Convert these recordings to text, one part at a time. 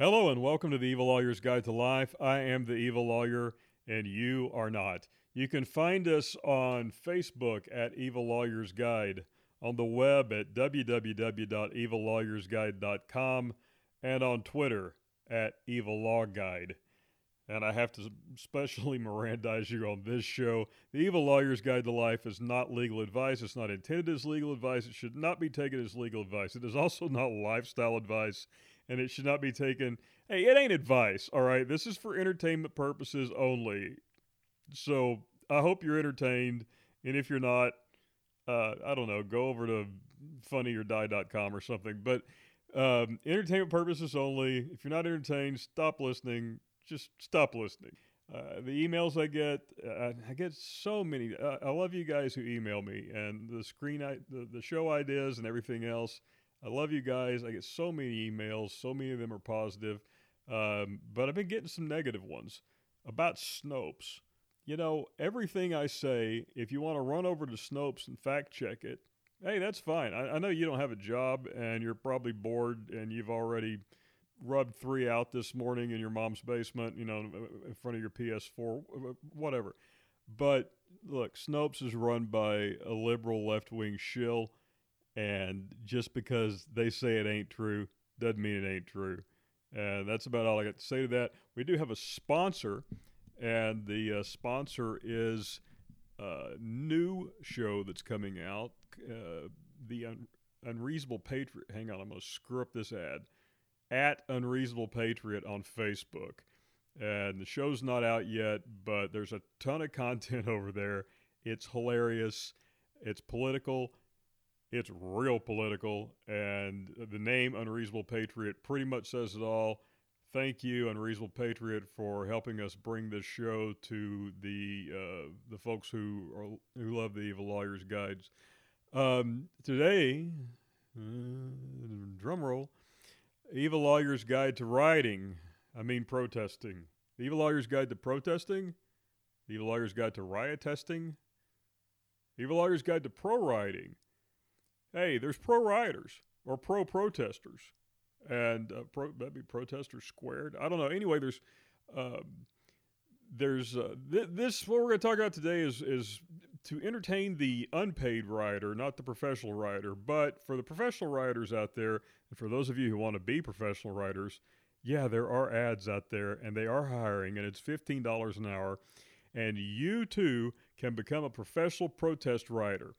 Hello and welcome to the Evil Lawyer's Guide to Life. I am the Evil Lawyer and you are not. You can find us on Facebook at Evil Lawyer's Guide, on the web at www.evillawyersguide.com, and on Twitter at Evil Law Guide. And I have to specially Mirandize you on this show. The Evil Lawyer's Guide to Life is not legal advice. It's not intended as legal advice. It should not be taken as legal advice. It is also not lifestyle advice and it should not be taken. Hey, it ain't advice, all right? This is for entertainment purposes only. So I hope you're entertained, and if you're not, uh, I don't know, go over to funnyordie.com or something. But um, entertainment purposes only. If you're not entertained, stop listening. Just stop listening. Uh, the emails I get, uh, I get so many. Uh, I love you guys who email me and the screen, I, the, the show ideas and everything else. I love you guys. I get so many emails. So many of them are positive. Um, but I've been getting some negative ones about Snopes. You know, everything I say, if you want to run over to Snopes and fact check it, hey, that's fine. I, I know you don't have a job and you're probably bored and you've already rubbed three out this morning in your mom's basement, you know, in front of your PS4, whatever. But look, Snopes is run by a liberal left wing shill and just because they say it ain't true doesn't mean it ain't true. And that's about all I got to say to that. We do have a sponsor, and the uh, sponsor is a new show that's coming out, uh, The Un- Unreasonable Patriot. Hang on, I'm going to screw up this ad. At Unreasonable Patriot on Facebook. And the show's not out yet, but there's a ton of content over there. It's hilarious. It's political it's real political, and the name Unreasonable Patriot pretty much says it all. Thank you, Unreasonable Patriot, for helping us bring this show to the uh, the folks who are who love the Evil Lawyers Guides. Um, today, uh, drum roll, Evil Lawyer's Guide to Writing. I mean protesting. The Evil Lawyer's Guide to Protesting. The Evil Lawyer's Guide to Riot Testing. Evil Lawyer's Guide to Pro Writing hey, there's pro rioters or pro protesters, and uh, pro, maybe protesters squared. I don't know. Anyway, there's um, there's uh, th- this. What we're going to talk about today is is to entertain the unpaid rioter, not the professional rioter. But for the professional rioters out there, and for those of you who want to be professional writers, yeah, there are ads out there, and they are hiring, and it's fifteen dollars an hour, and you too can become a professional protest writer.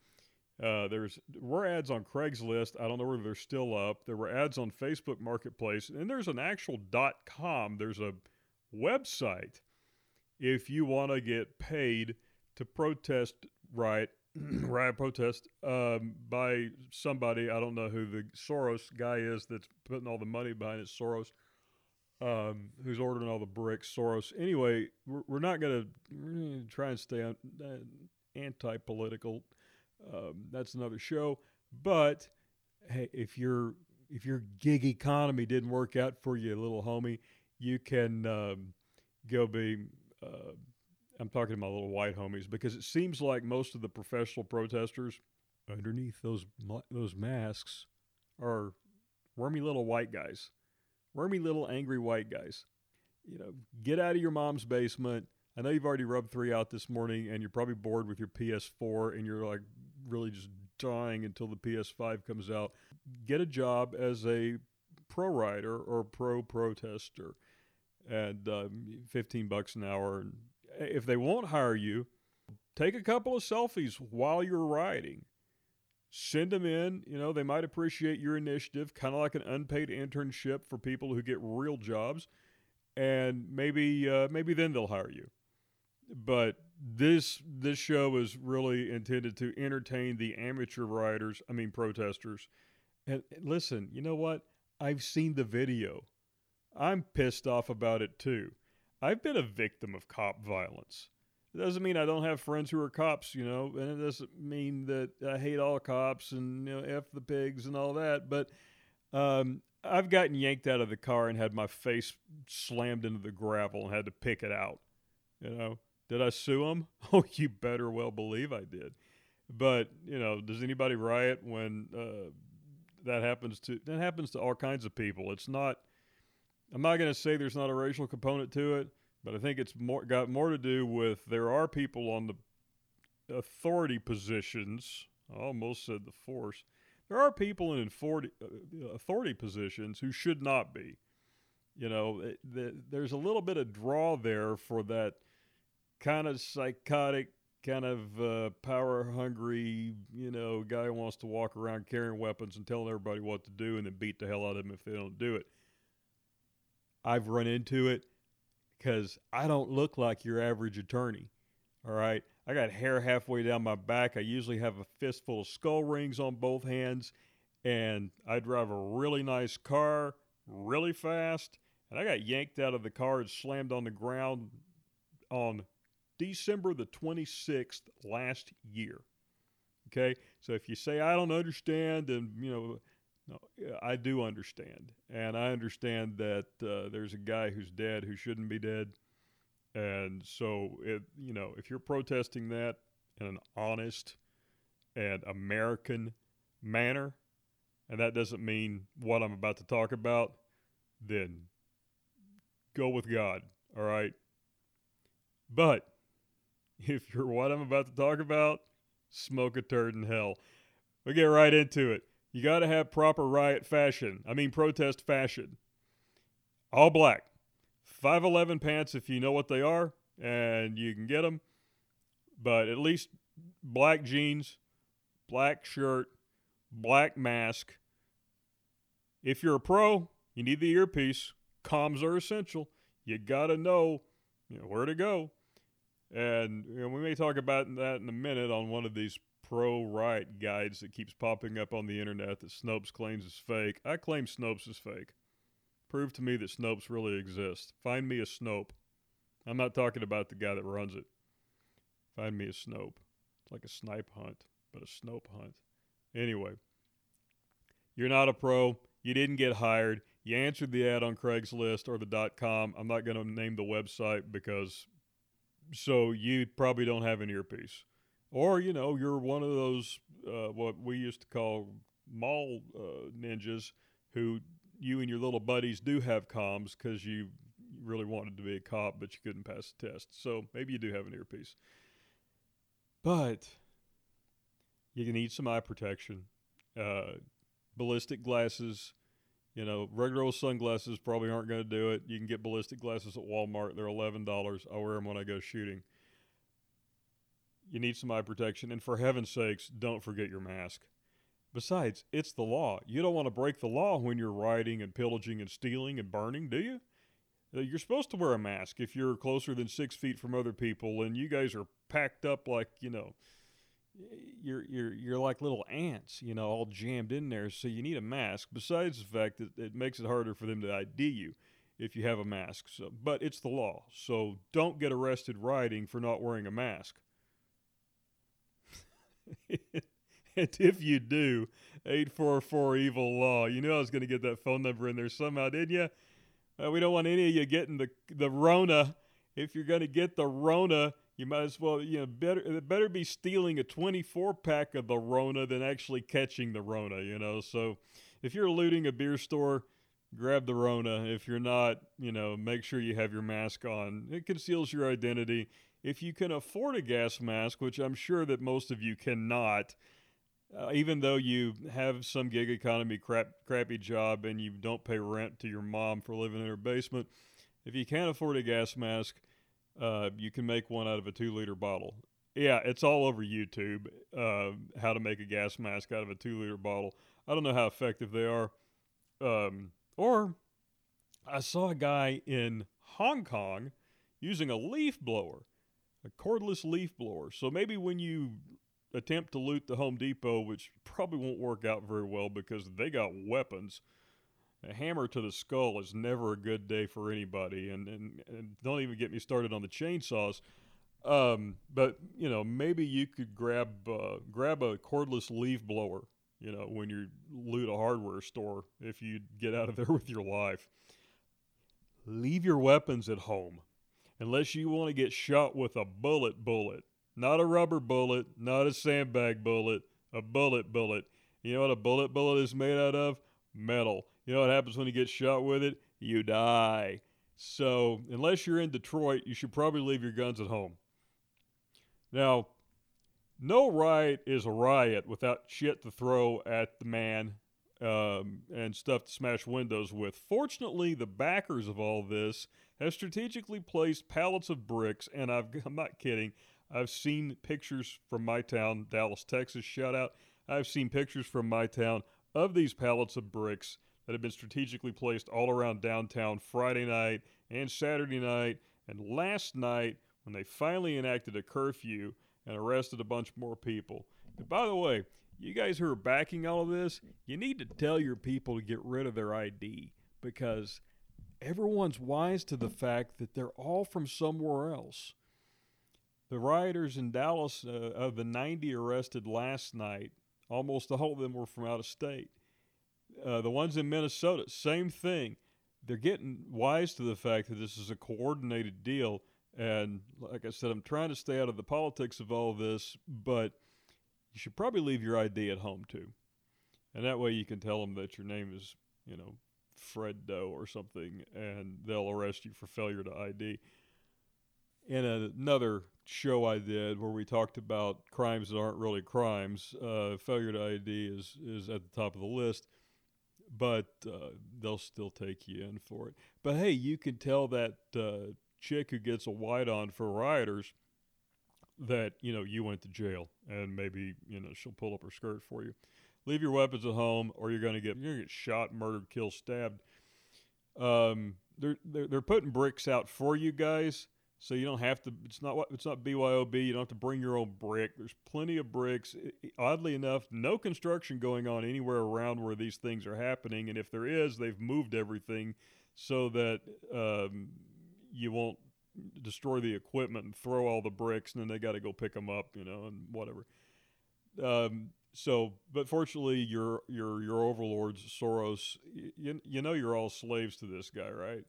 Uh, there's were ads on Craigslist. I don't know whether they're still up. There were ads on Facebook Marketplace, and there's an actual .com. There's a website if you want to get paid to protest right riot protest um, by somebody. I don't know who the Soros guy is that's putting all the money behind it. Soros, um, who's ordering all the bricks. Soros. Anyway, we're, we're not going to try and stay on, uh, anti-political um, that's another show. But hey, if your if your gig economy didn't work out for you, little homie, you can um, go be. Uh, I'm talking to my little white homies because it seems like most of the professional protesters underneath those those masks are wormy little white guys, wormy little angry white guys. You know, get out of your mom's basement. I know you've already rubbed three out this morning, and you're probably bored with your PS4, and you're like really just dying until the PS5 comes out. Get a job as a pro rider or pro protester, and um, 15 bucks an hour. If they won't hire you, take a couple of selfies while you're riding. Send them in. You know, they might appreciate your initiative, kind of like an unpaid internship for people who get real jobs, and maybe uh, maybe then they'll hire you. But this this show is really intended to entertain the amateur riders, I mean protesters. And listen, you know what? I've seen the video. I'm pissed off about it too. I've been a victim of cop violence. It doesn't mean I don't have friends who are cops, you know, and it doesn't mean that I hate all cops and you know f the pigs and all that. But um, I've gotten yanked out of the car and had my face slammed into the gravel and had to pick it out. You know, did I sue them? Oh, you better well believe I did. But you know, does anybody riot when uh, that happens to that happens to all kinds of people? It's not I'm not going to say there's not a racial component to it, but I think it's more got more to do with there are people on the authority positions. I almost said the force. There are people in authority, uh, authority positions who should not be. You know, there's a little bit of draw there for that kind of psychotic, kind of uh, power hungry, you know, guy who wants to walk around carrying weapons and telling everybody what to do and then beat the hell out of them if they don't do it. I've run into it because I don't look like your average attorney. All right. I got hair halfway down my back. I usually have a fistful of skull rings on both hands. And I drive a really nice car really fast. And I got yanked out of the car and slammed on the ground on December the 26th last year. Okay. So if you say, I don't understand, and, you know, no, I do understand, and I understand that uh, there's a guy who's dead who shouldn't be dead, and so it, you know, if you're protesting that in an honest and American manner, and that doesn't mean what I'm about to talk about, then go with God, all right? But if you're what I'm about to talk about, smoke a turd in hell. We'll get right into it. You got to have proper riot fashion. I mean, protest fashion. All black. 511 pants if you know what they are and you can get them. But at least black jeans, black shirt, black mask. If you're a pro, you need the earpiece. Comms are essential. You got to know, you know where to go. And you know, we may talk about that in a minute on one of these pro right guides that keeps popping up on the internet that Snopes claims is fake. I claim Snopes is fake. Prove to me that Snopes really exists. Find me a Snope. I'm not talking about the guy that runs it. Find me a Snope. It's like a snipe hunt, but a Snope hunt. Anyway, you're not a pro. You didn't get hired. You answered the ad on Craigslist or the dot com. I'm not going to name the website because so you probably don't have an earpiece. Or, you know, you're one of those, uh, what we used to call mall uh, ninjas who you and your little buddies do have comms because you really wanted to be a cop, but you couldn't pass the test. So maybe you do have an earpiece. But you need some eye protection. Uh, ballistic glasses, you know, regular old sunglasses probably aren't going to do it. You can get ballistic glasses at Walmart. They're $11. I wear them when I go shooting you need some eye protection. And for heaven's sakes, don't forget your mask. Besides, it's the law. You don't want to break the law when you're rioting and pillaging and stealing and burning, do you? Uh, you're supposed to wear a mask if you're closer than six feet from other people, and you guys are packed up like you know, you're you're you're like little ants, you know, all jammed in there. So you need a mask. Besides the fact that it makes it harder for them to ID you if you have a mask. So, but it's the law. So don't get arrested riding for not wearing a mask. and if you do, 844 Evil Law. You knew I was going to get that phone number in there somehow, didn't you? Uh, we don't want any of you getting the the Rona. If you're going to get the Rona, you might as well, you know, better it better be stealing a 24 pack of the Rona than actually catching the Rona, you know. So if you're looting a beer store, grab the Rona. If you're not, you know, make sure you have your mask on. It conceals your identity if you can afford a gas mask, which I'm sure that most of you cannot, uh, even though you have some gig economy crap, crappy job and you don't pay rent to your mom for living in her basement, if you can't afford a gas mask, uh, you can make one out of a two liter bottle. Yeah, it's all over YouTube uh, how to make a gas mask out of a two liter bottle. I don't know how effective they are. Um, or I saw a guy in Hong Kong using a leaf blower a cordless leaf blower. So maybe when you attempt to loot the Home Depot, which probably won't work out very well because they got weapons, a hammer to the skull is never a good day for anybody. And, and, and don't even get me started on the chainsaws. Um, but you know, maybe you could grab uh, grab a cordless leaf blower. You know, when you loot a hardware store, if you get out of there with your life, leave your weapons at home unless you want to get shot with a bullet bullet. Not a rubber bullet, not a sandbag bullet, a bullet bullet. You know what a bullet bullet is made out of? Metal. You know what happens when you get shot with it? you die. So, unless you're in Detroit, you should probably leave your guns at home. Now, no riot is a riot without shit to throw at the man um, and stuff to smash windows with. Fortunately, the backers of all this have strategically placed pallets of bricks, and I've, I'm not kidding. I've seen pictures from my town, Dallas, Texas, shout out. I've seen pictures from my town of these pallets of bricks that have been strategically placed all around downtown Friday night and Saturday night and last night when they finally enacted a curfew and arrested a bunch more people. And by the way, you guys who are backing all of this, you need to tell your people to get rid of their ID because everyone's wise to the fact that they're all from somewhere else. The rioters in Dallas, uh, of the 90 arrested last night, almost all of them were from out of state. Uh, the ones in Minnesota, same thing. They're getting wise to the fact that this is a coordinated deal. And like I said, I'm trying to stay out of the politics of all this, but you should probably leave your ID at home too. And that way you can tell them that your name is, you know, Fred Doe or something, and they'll arrest you for failure to ID. In another show I did where we talked about crimes that aren't really crimes, uh, failure to ID is, is at the top of the list but uh, they'll still take you in for it. But hey, you can tell that uh, chick who gets a white on for rioters that you know you went to jail, and maybe you know she'll pull up her skirt for you. Leave your weapons at home, or you're going to get you're going to get shot, murdered, killed, stabbed. Um, they're, they're they're putting bricks out for you guys so you don't have to. It's not it's not BYOB. You don't have to bring your own brick. There's plenty of bricks. Oddly enough, no construction going on anywhere around where these things are happening. And if there is, they've moved everything so that um, you won't destroy the equipment and throw all the bricks, and then they got to go pick them up, you know, and whatever. Um, so, but fortunately, your your your overlords, Soros, you, you know you're all slaves to this guy, right?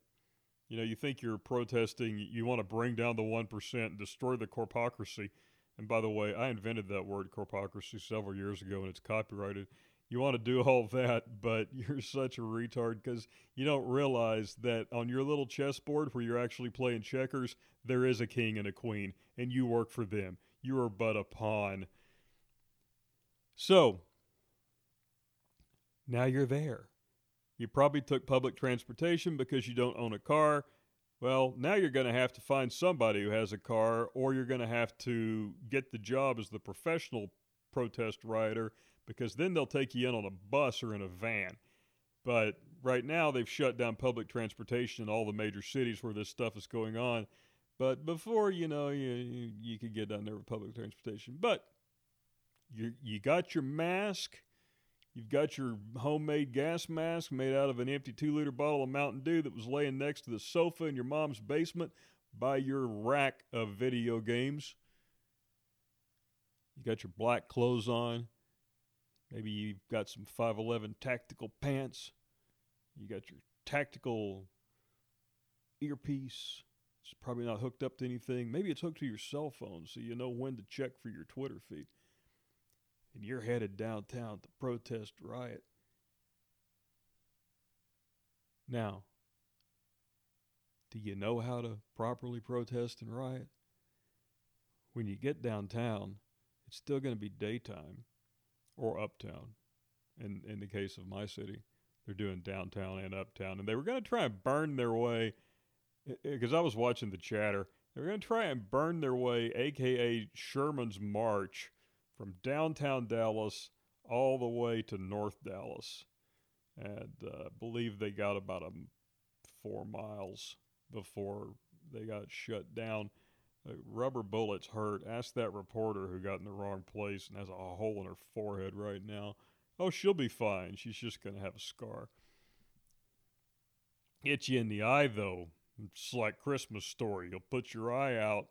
You know, you think you're protesting, you want to bring down the 1% and destroy the corpocracy. And by the way, I invented that word corpocracy several years ago and it's copyrighted. You want to do all that, but you're such a retard because you don't realize that on your little chessboard where you're actually playing checkers, there is a king and a queen, and you work for them. You are but a pawn. So, now you're there. You probably took public transportation because you don't own a car. Well, now you're going to have to find somebody who has a car, or you're going to have to get the job as the professional protest rioter because then they'll take you in on a bus or in a van. But right now, they've shut down public transportation in all the major cities where this stuff is going on. But before, you know, you, you, you could get down there with public transportation. But you, you got your mask You've got your homemade gas mask made out of an empty two liter bottle of Mountain Dew that was laying next to the sofa in your mom's basement by your rack of video games. You got your black clothes on. Maybe you've got some 511 tactical pants. You got your tactical earpiece. It's probably not hooked up to anything. Maybe it's hooked to your cell phone so you know when to check for your Twitter feed and you're headed downtown to protest riot. Now, do you know how to properly protest and riot? When you get downtown, it's still going to be daytime or uptown. And in the case of my city, they're doing downtown and uptown. And they were going to try and burn their way, eh, eh, because I was watching the chatter, they were going to try and burn their way, aka Sherman's March, from downtown Dallas all the way to North Dallas. And uh, believe they got about a four miles before they got shut down. The rubber bullets hurt. Ask that reporter who got in the wrong place and has a hole in her forehead right now. Oh, she'll be fine. She's just going to have a scar. You in the eye, though. It's like Christmas story. You'll put your eye out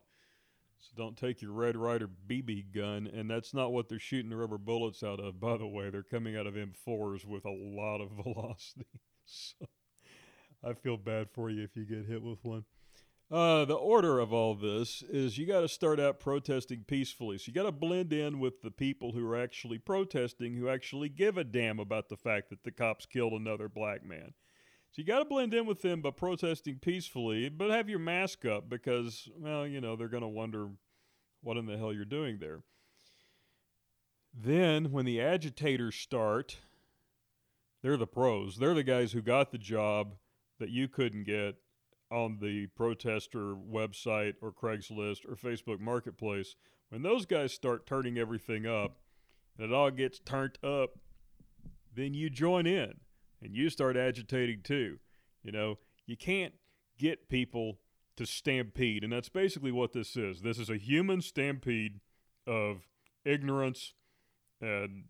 so don't take your Red Ryder BB gun, and that's not what they're shooting the rubber bullets out of, by the way. They're coming out of M4s with a lot of velocity. so I feel bad for you if you get hit with one. Uh, the order of all this is you got to start out protesting peacefully. So you got to blend in with the people who are actually protesting, who actually give a damn about the fact that the cops killed another black man. So you got to blend in with them by protesting peacefully, but have your mask up because, well, you know, they're going to wonder what in the hell you're doing there. Then, when the agitators start, they're the pros. They're the guys who got the job that you couldn't get on the protester website or Craigslist or Facebook Marketplace. When those guys start turning everything up and it all gets turned up, then you join in and you start agitating too. You know, you can't get people to stampede, and that's basically what this is. This is a human stampede of ignorance and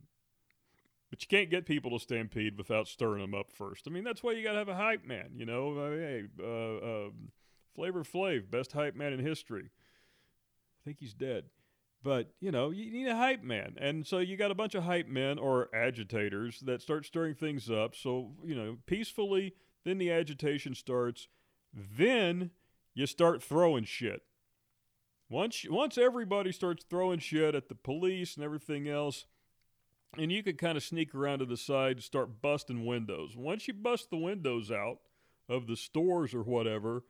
but you can't get people to stampede without stirring them up first. I mean, that's why you got to have a hype man, you know. Uh, hey, uh, uh, Flavor Flav, best hype man in history. I think he's dead. But, you know, you need a hype man. And so you got a bunch of hype men or agitators that start stirring things up. So, you know, peacefully, then the agitation starts. Then you start throwing shit. Once, once everybody starts throwing shit at the police and everything else, and you could kind of sneak around to the side and start busting windows. Once you bust the windows out of the stores or whatever,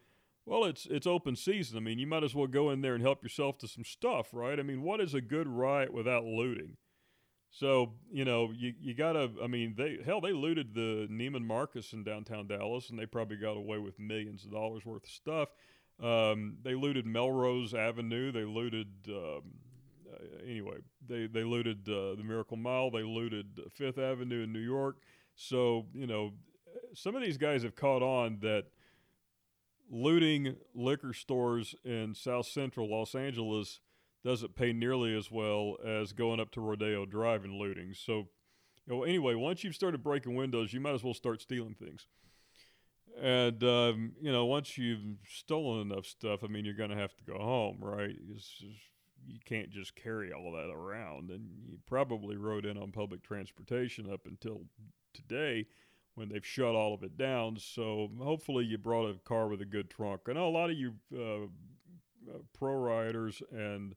well, it's it's open season. I mean, you might as well go in there and help yourself to some stuff, right? I mean, what is a good riot without looting? So you know, you you gotta. I mean, they hell they looted the Neiman Marcus in downtown Dallas, and they probably got away with millions of dollars worth of stuff. Um, they looted Melrose Avenue. They looted um, uh, anyway, they they looted uh, the Miracle Mile. They looted Fifth Avenue in New York. So you know, some of these guys have caught on that looting liquor stores in South Central Los Angeles doesn't pay nearly as well as going up to Rodeo Drive and looting. So, you know, anyway, once you've started breaking windows, you might as well start stealing things. And um, you know, once you've stolen enough stuff, I mean, you're going to have to go home, right? It's you can't just carry all that around. And you probably rode in on public transportation up until today when they've shut all of it down. So hopefully you brought a car with a good trunk. I know a lot of you uh, uh, pro riders and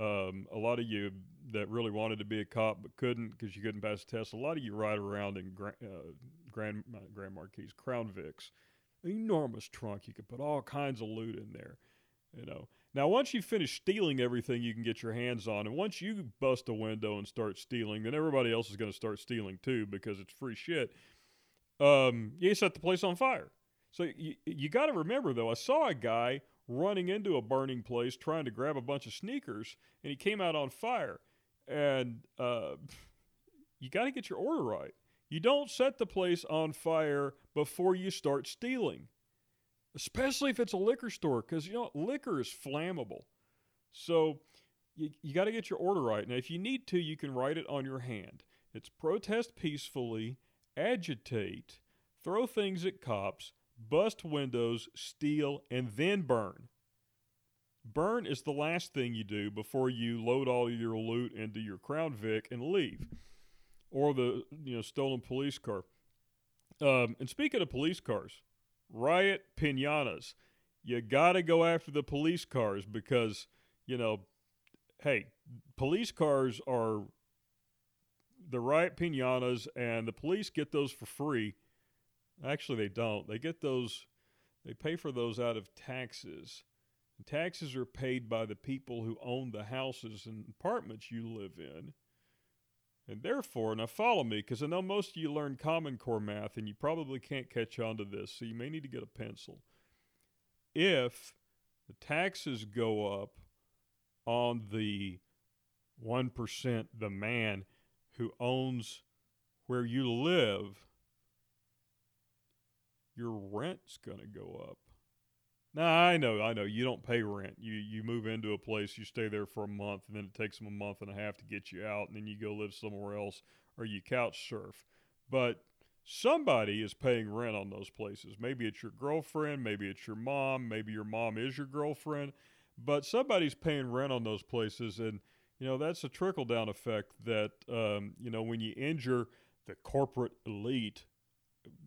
um, a lot of you that really wanted to be a cop but couldn't because you couldn't pass the test. A lot of you ride around in Grand, uh, Grand, Grand Marquis, Crown Vics, enormous trunk. You could put all kinds of loot in there, you know. Now, once you finish stealing everything you can get your hands on, and once you bust a window and start stealing, then everybody else is going to start stealing too because it's free shit. Um, you set the place on fire. So you, you got to remember, though, I saw a guy running into a burning place trying to grab a bunch of sneakers, and he came out on fire. And uh, you got to get your order right. You don't set the place on fire before you start stealing especially if it's a liquor store, because you know liquor is flammable. So you, you got to get your order right. Now, if you need to, you can write it on your hand. It's protest peacefully, agitate, throw things at cops, bust windows, steal, and then burn. Burn is the last thing you do before you load all your loot into your Crown Vic and leave, or the you know stolen police car. Um, and speaking of police cars, riot pinatas. You got to go after the police cars because, you know, hey, police cars are the riot pinatas, and the police get those for free. Actually, they don't. They get those, they pay for those out of taxes. Taxes are paid by the people who own the houses and apartments you live in. And therefore, now follow me, because I know most of you learn Common Core math and you probably can't catch on to this, so you may need to get a pencil. If the taxes go up on the 1%, the man who owns where you live, your rent's going to go up. Now I know, I know. You don't pay rent. You you move into a place, you stay there for a month, and then it takes them a month and a half to get you out, and then you go live somewhere else, or you couch surf. But somebody is paying rent on those places. Maybe it's your girlfriend, maybe it's your mom, maybe your mom is your girlfriend, but somebody's paying rent on those places, and you know that's a trickle down effect. That um, you know when you injure the corporate elite,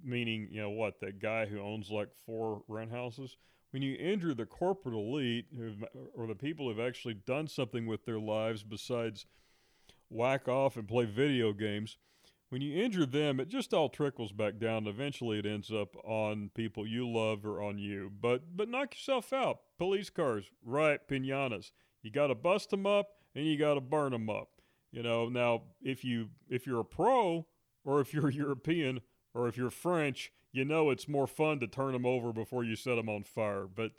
meaning you know what that guy who owns like four rent houses when you injure the corporate elite or the people who've actually done something with their lives besides whack off and play video games, when you injure them, it just all trickles back down. Eventually, it ends up on people you love or on you. But but knock yourself out. Police cars, riot pinatas. You got to bust them up and you got to burn them up. You know. Now, if you if you're a pro or if you're European or if you're French, you know it's more fun to turn them over before you set them on fire. But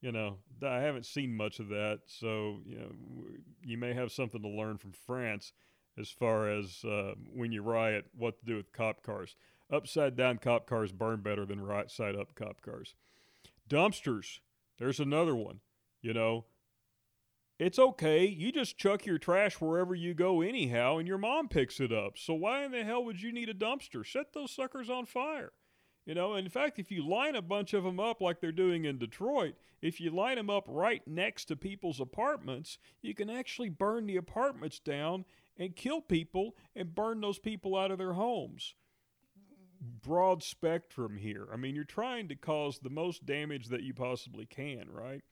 you know, I haven't seen much of that, so you know, you may have something to learn from France as far as uh, when you riot, what to do with cop cars. Upside down cop cars burn better than right side up cop cars. Dumpsters, there's another one. You know, it's okay. You just chuck your trash wherever you go, anyhow, and your mom picks it up. So why in the hell would you need a dumpster? Set those suckers on fire. You know, in fact, if you line a bunch of them up like they're doing in Detroit, if you line them up right next to people's apartments, you can actually burn the apartments down and kill people and burn those people out of their homes. Broad spectrum here. I mean, you're trying to cause the most damage that you possibly can, right?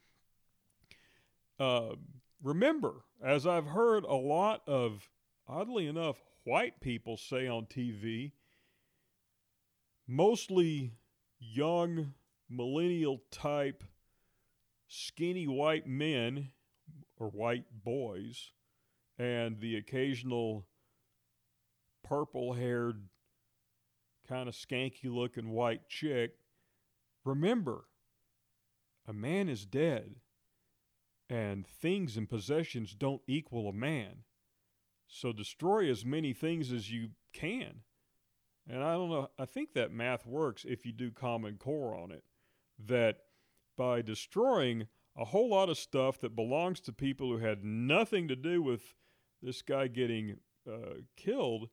Uh, remember, as I've heard a lot of, oddly enough, white people say on TV, mostly young millennial type skinny white men or white boys and the occasional purple haired kind of skanky looking white chick remember a man is dead and things and possessions don't equal a man so destroy as many things as you can and I don't know, I think that math works if you do Common Core on it. That by destroying a whole lot of stuff that belongs to people who had nothing to do with this guy getting uh, killed,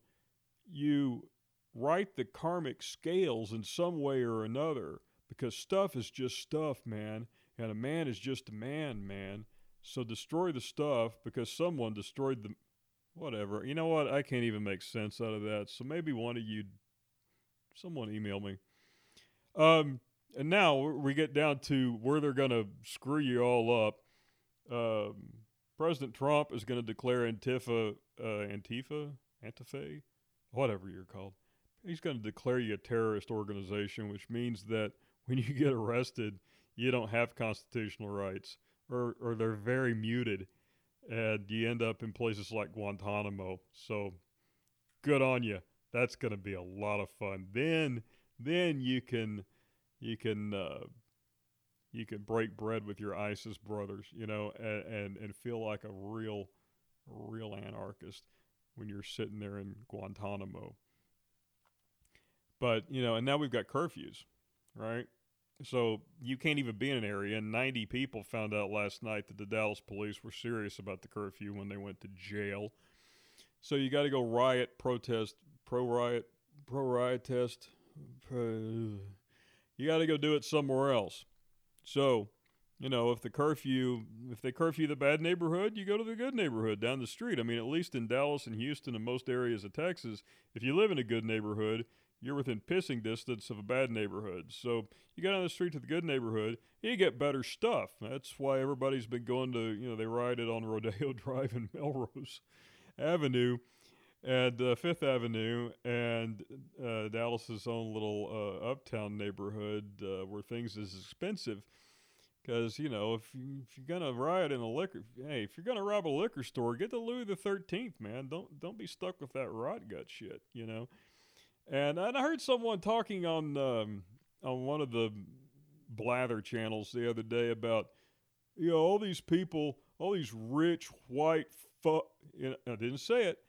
you right the karmic scales in some way or another because stuff is just stuff, man, and a man is just a man, man. So destroy the stuff because someone destroyed the whatever. You know what? I can't even make sense out of that. So maybe one of you Someone email me. Um, and now we get down to where they're going to screw you all up. Um, President Trump is going to declare Antifa, uh, Antifa, Antifa, whatever you're called. He's going to declare you a terrorist organization, which means that when you get arrested, you don't have constitutional rights, or or they're very muted, and you end up in places like Guantanamo. So, good on you that's going to be a lot of fun. Then then you can you can uh, you can break bread with your ISIS brothers, you know, and, and, and feel like a real real anarchist when you're sitting there in Guantanamo. But you know, and now we've got curfews, right? So you can't even be in an area. And 90 people found out last night that the Dallas police were serious about the curfew when they went to jail. So you got to go riot, protest, pro riot, pro riot test. Pro, you got to go do it somewhere else. So, you know, if the curfew, if they curfew the bad neighborhood, you go to the good neighborhood down the street. I mean, at least in Dallas and Houston and most areas of Texas, if you live in a good neighborhood, you're within pissing distance of a bad neighborhood. So you go down the street to the good neighborhood, you get better stuff. That's why everybody's been going to, you know, they rioted on Rodeo Drive and Melrose Avenue and uh, Fifth Avenue and uh, Dallas's own little uh, uptown neighborhood uh, where things is expensive. Because you know, if you, if you're gonna riot in a liquor, hey, if you're gonna rob a liquor store, get the Louis the Thirteenth, man. Don't don't be stuck with that rot gut shit, you know. And, and I heard someone talking on um, on one of the blather channels the other day about you know all these people, all these rich white fuck. You know, I didn't say it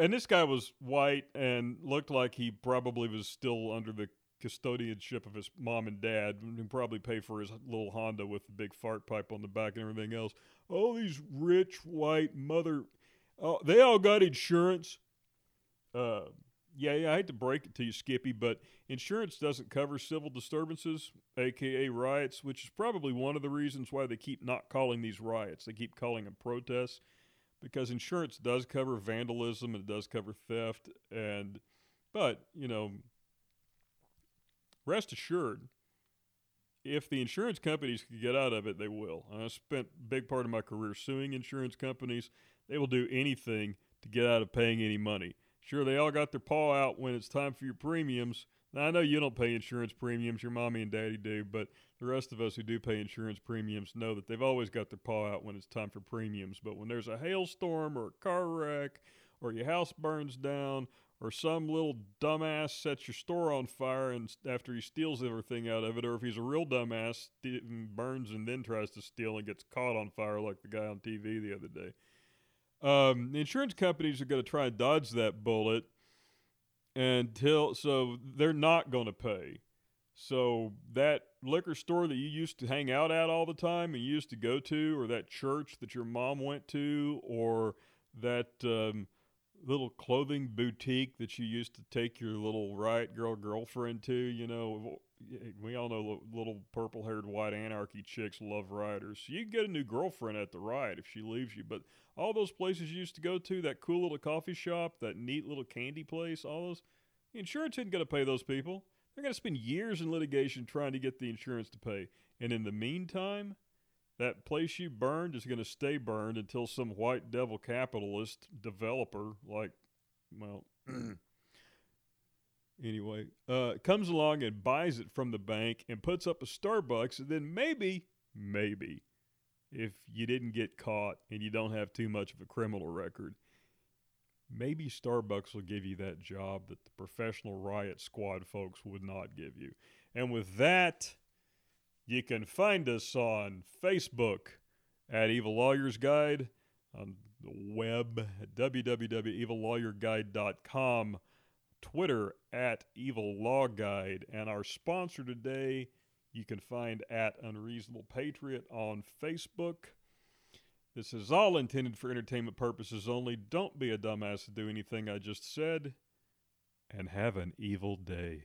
and this guy was white and looked like he probably was still under the custodianship of his mom and dad and probably pay for his little Honda with the big fart pipe on the back and everything else. All these rich white mother, oh, they all got insurance. Uh, yeah, yeah, I hate to break it to you, Skippy, but insurance doesn't cover civil disturbances, aka riots, which is probably one of the reasons why they keep not calling these riots. They keep calling them protests because insurance does cover vandalism and it does cover theft and but you know rest assured if the insurance companies can get out of it they will. I spent a big part of my career suing insurance companies. They will do anything to get out of paying any money Sure, they all got their paw out when it's time for your premiums. Now, I know you don't pay insurance premiums, your mommy and daddy do, but the rest of us who do pay insurance premiums know that they've always got their paw out when it's time for premiums. But when there's a hailstorm or a car wreck or your house burns down or some little dumbass sets your store on fire and after he steals everything out of it, or if he's a real dumbass, burns and then tries to steal and gets caught on fire like the guy on TV the other day. Um, the insurance companies are going to try and dodge that bullet until so they're not going to pay. So that liquor store that you used to hang out at all the time and you used to go to, or that church that your mom went to, or that um, little clothing boutique that you used to take your little riot girl girlfriend to. You know, we all know little purple haired white anarchy chicks love riders. So you can get a new girlfriend at the ride if she leaves you. But all those places you used to go to, that cool little coffee shop, that neat little candy place, all those, the insurance isn't going to pay those people. They're going to spend years in litigation trying to get the insurance to pay. And in the meantime, that place you burned is going to stay burned until some white devil capitalist developer, like, well, anyway, uh, comes along and buys it from the bank and puts up a Starbucks, and then maybe, maybe, if you didn't get caught and you don't have too much of a criminal record, maybe Starbucks will give you that job that the professional riot squad folks would not give you. And with that, you can find us on Facebook at Evil Lawyers Guide, on the web at www.evillawyerguide.com, Twitter at Evil Law Guide, and our sponsor today you can find at Unreasonable Patriot on Facebook. This is all intended for entertainment purposes only. Don't be a dumbass to do anything I just said, and have an evil day.